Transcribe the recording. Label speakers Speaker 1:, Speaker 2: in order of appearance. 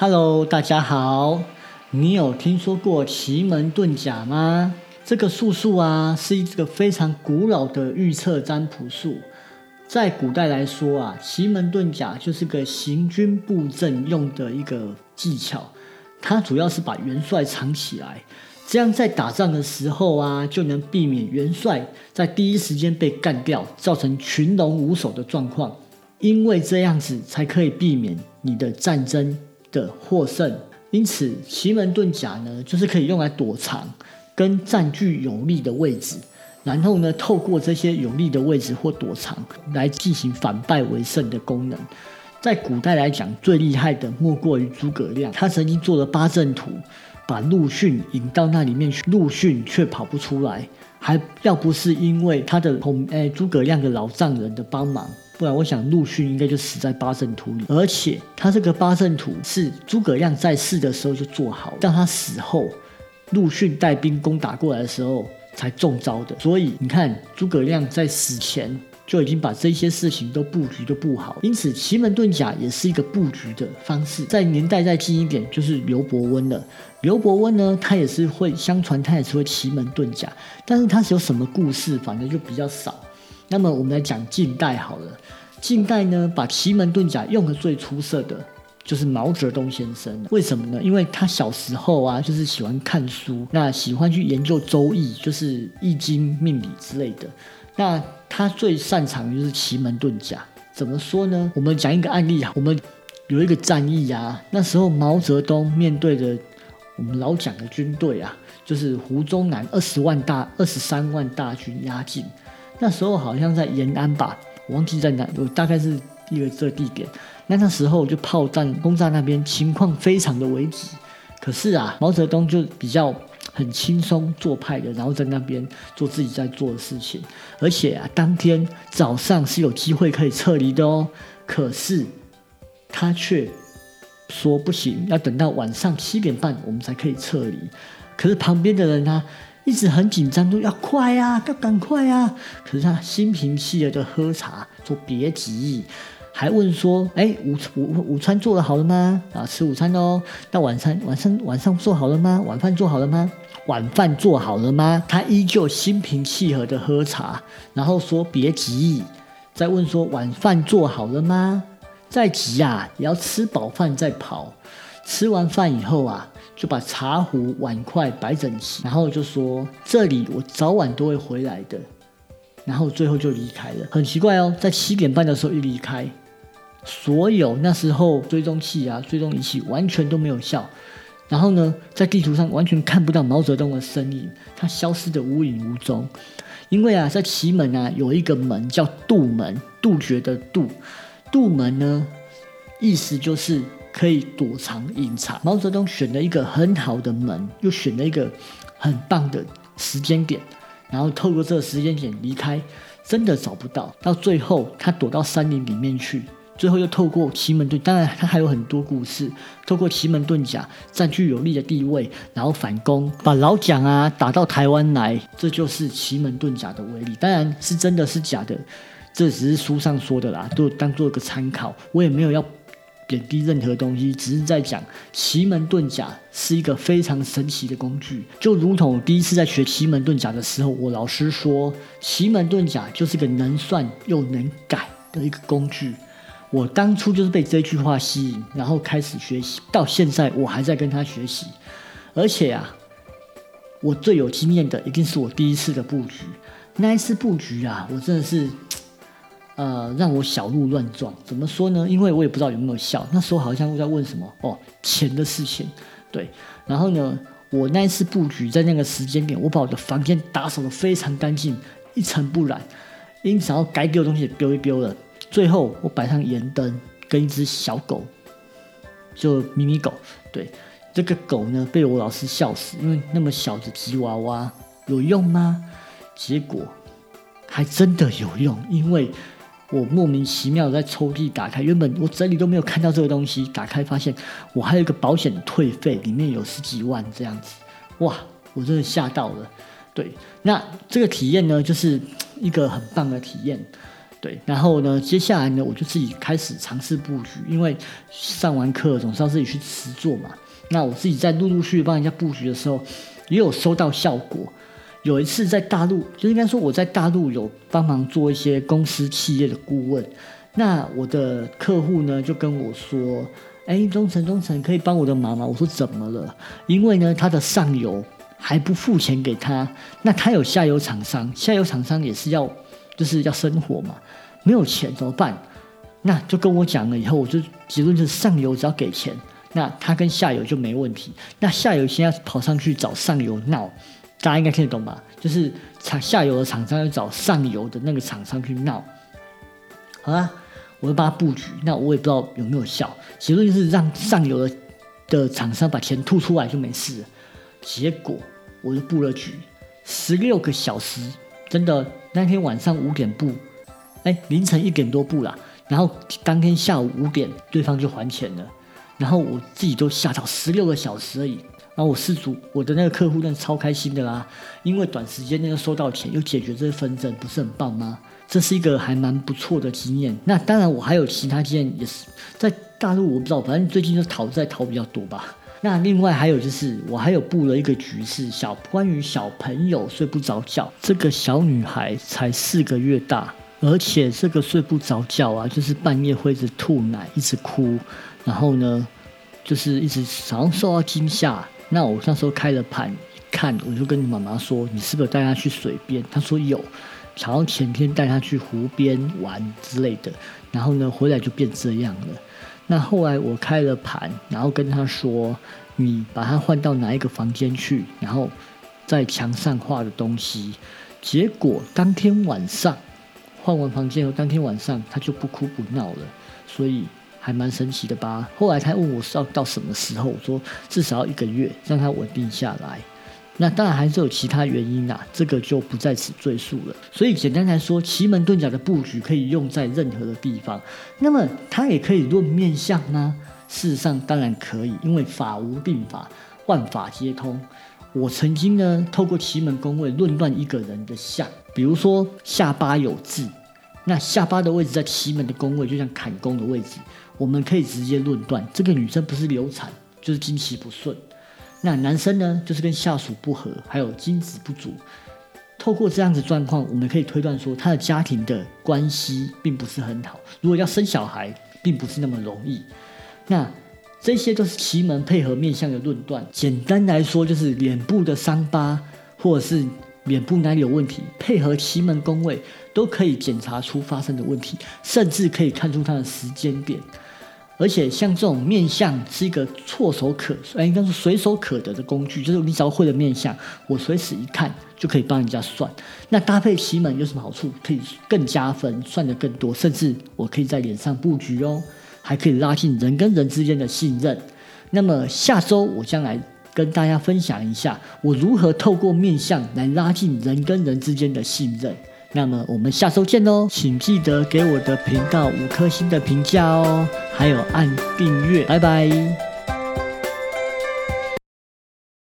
Speaker 1: Hello，大家好。你有听说过奇门遁甲吗？这个术数啊，是一个非常古老的预测占卜术。在古代来说啊，奇门遁甲就是个行军布阵用的一个技巧。它主要是把元帅藏起来，这样在打仗的时候啊，就能避免元帅在第一时间被干掉，造成群龙无首的状况。因为这样子才可以避免你的战争。的获胜，因此奇门遁甲呢，就是可以用来躲藏跟占据有利的位置，然后呢，透过这些有利的位置或躲藏来进行反败为胜的功能。在古代来讲，最厉害的莫过于诸葛亮，他曾经做了八阵图，把陆逊引到那里面去，陆逊却跑不出来，还要不是因为他的同诶诸葛亮的老丈人的帮忙。不然，我想陆逊应该就死在八阵图里。而且，他这个八阵图是诸葛亮在世的时候就做好，让他死后，陆逊带兵攻打过来的时候才中招的。所以，你看诸葛亮在死前就已经把这些事情都布局都布好。因此，奇门遁甲也是一个布局的方式。在年代再近一点，就是刘伯温了。刘伯温呢，他也是会相传，他也是会奇门遁甲，但是他是有什么故事，反正就比较少。那么我们来讲近代好了，近代呢，把奇门遁甲用的最出色的就是毛泽东先生。为什么呢？因为他小时候啊，就是喜欢看书，那喜欢去研究周易，就是易经、命理之类的。那他最擅长就是奇门遁甲。怎么说呢？我们讲一个案例啊，我们有一个战役啊，那时候毛泽东面对着我们老蒋的军队啊，就是胡宗南二十万大、二十三万大军压境。那时候好像在延安吧，我忘记在哪，我大概是一个这地点。那那时候就炮战轰炸那边，情况非常的危急。可是啊，毛泽东就比较很轻松做派的，然后在那边做自己在做的事情。而且啊，当天早上是有机会可以撤离的哦。可是他却说不行，要等到晚上七点半我们才可以撤离。可是旁边的人呢？一直很紧张，说要快呀，要赶快呀。可是他心平气和的喝茶，说别急，还问说：“哎，午午午餐做了好了吗？啊，吃午餐哦。那晚餐晚上晚上做好了吗？晚饭做好了吗？晚饭做好了吗？”他依旧心平气和的喝茶，然后说：“别急。”再问说：“晚饭做好了吗？再急啊，也要吃饱饭再跑。吃完饭以后啊。”就把茶壶碗筷摆整齐，然后就说：“这里我早晚都会回来的。”然后最后就离开了。很奇怪哦，在七点半的时候一离开，所有那时候追踪器啊、追踪仪器完全都没有效。然后呢，在地图上完全看不到毛泽东的身影，他消失的无影无踪。因为啊，在祁门啊有一个门叫杜门，杜绝的杜，杜门呢，意思就是。可以躲藏隐藏。毛泽东选了一个很好的门，又选了一个很棒的时间点，然后透过这个时间点离开，真的找不到。到最后，他躲到山林里面去，最后又透过奇门遁，当然他还有很多故事。透过奇门遁甲占据有利的地位，然后反攻，把老蒋啊打到台湾来，这就是奇门遁甲的威力。当然是真的是假的，这只是书上说的啦，都当做一个参考。我也没有要。贬低任何东西，只是在讲奇门遁甲是一个非常神奇的工具。就如同我第一次在学奇门遁甲的时候，我老师说，奇门遁甲就是个能算又能改的一个工具。我当初就是被这句话吸引，然后开始学习，到现在我还在跟他学习。而且啊，我最有经验的一定是我第一次的布局。那一次布局啊，我真的是。呃，让我小鹿乱撞，怎么说呢？因为我也不知道有没有效。那时候好像在问什么哦，钱的事情。对，然后呢，我那一次布局在那个时间点，我把我的房间打扫的非常干净，一尘不染。因此，然后该丢的东西也丢一丢了。最后，我摆上盐灯跟一只小狗，就迷你狗。对，这个狗呢，被我老师笑死，因为那么小的吉娃娃有用吗？结果还真的有用，因为。我莫名其妙在抽屉打开，原本我整理都没有看到这个东西，打开发现我还有一个保险退费，里面有十几万这样子，哇，我真的吓到了。对，那这个体验呢，就是一个很棒的体验。对，然后呢，接下来呢，我就自己开始尝试布局，因为上完课总是要自己去实做嘛。那我自己在陆陆续续帮人家布局的时候，也有收到效果。有一次在大陆，就应该说我在大陆有帮忙做一些公司企业的顾问。那我的客户呢就跟我说：“哎，忠诚中诚，可以帮我的忙吗？”我说：“怎么了？”因为呢，他的上游还不付钱给他，那他有下游厂商，下游厂商也是要就是要生活嘛，没有钱怎么办？那就跟我讲了以后，我就结论就是上游只要给钱。那他跟下游就没问题。那下游现在跑上去找上游闹，大家应该听得懂吧？就是厂下游的厂商要找上游的那个厂商去闹。好啦，我就帮他布局。那我也不知道有没有效。结论就是让上游的的厂商把钱吐出来就没事。结果我就布了局，十六个小时，真的那天晚上五点布，哎，凌晨一点多布啦。然后当天下午五点，对方就还钱了。然后我自己都吓到十六个小时而已，然后我失主，我的那个客户那超开心的啦，因为短时间内就收到钱，又解决这个纷争，不是很棒吗？这是一个还蛮不错的经验。那当然，我还有其他经验，也是在大陆，我不知道，反正最近就逃在逃比较多吧。那另外还有就是，我还有布了一个局势，小关于小朋友睡不着觉，这个小女孩才四个月大，而且这个睡不着觉啊，就是半夜会一直吐奶，一直哭。然后呢，就是一直好像受到惊吓。那我那时候开了盘一看，我就跟你妈妈说：“你是不是带她去水边？”她说有，然后前天带她去湖边玩之类的。然后呢，回来就变这样了。那后来我开了盘，然后跟她说：“你把她换到哪一个房间去？然后在墙上画的东西。”结果当天晚上换完房间后，当天晚上她就不哭不闹了。所以。还蛮神奇的吧？后来他问我是要到什么时候，我说至少要一个月，让他稳定下来。那当然还是有其他原因啦，这个就不在此赘述了。所以简单来说，奇门遁甲的布局可以用在任何的地方。那么它也可以论面相吗？事实上当然可以，因为法无定法，万法皆通。我曾经呢透过奇门宫位论断一个人的相，比如说下巴有痣。那下巴的位置在奇门的宫位，就像坎宫的位置，我们可以直接论断这个女生不是流产，就是经期不顺。那男生呢，就是跟下属不和，还有精子不足。透过这样子状况，我们可以推断说，他的家庭的关系并不是很好。如果要生小孩，并不是那么容易。那这些都是奇门配合面相的论断。简单来说，就是脸部的伤疤，或者是。脸部哪里有问题，配合奇门宫位都可以检查出发生的问题，甚至可以看出它的时间点。而且像这种面相是一个措手可，哎，应该是随手可得的工具，就是你只要会的面相，我随时一看就可以帮人家算。那搭配奇门有什么好处？可以更加分，算的更多，甚至我可以在脸上布局哦，还可以拉近人跟人之间的信任。那么下周我将来。跟大家分享一下，我如何透过面相来拉近人跟人之间的信任。那么我们下周见喽，请记得给我的频道五颗星的评价哦，还有按订阅，拜拜。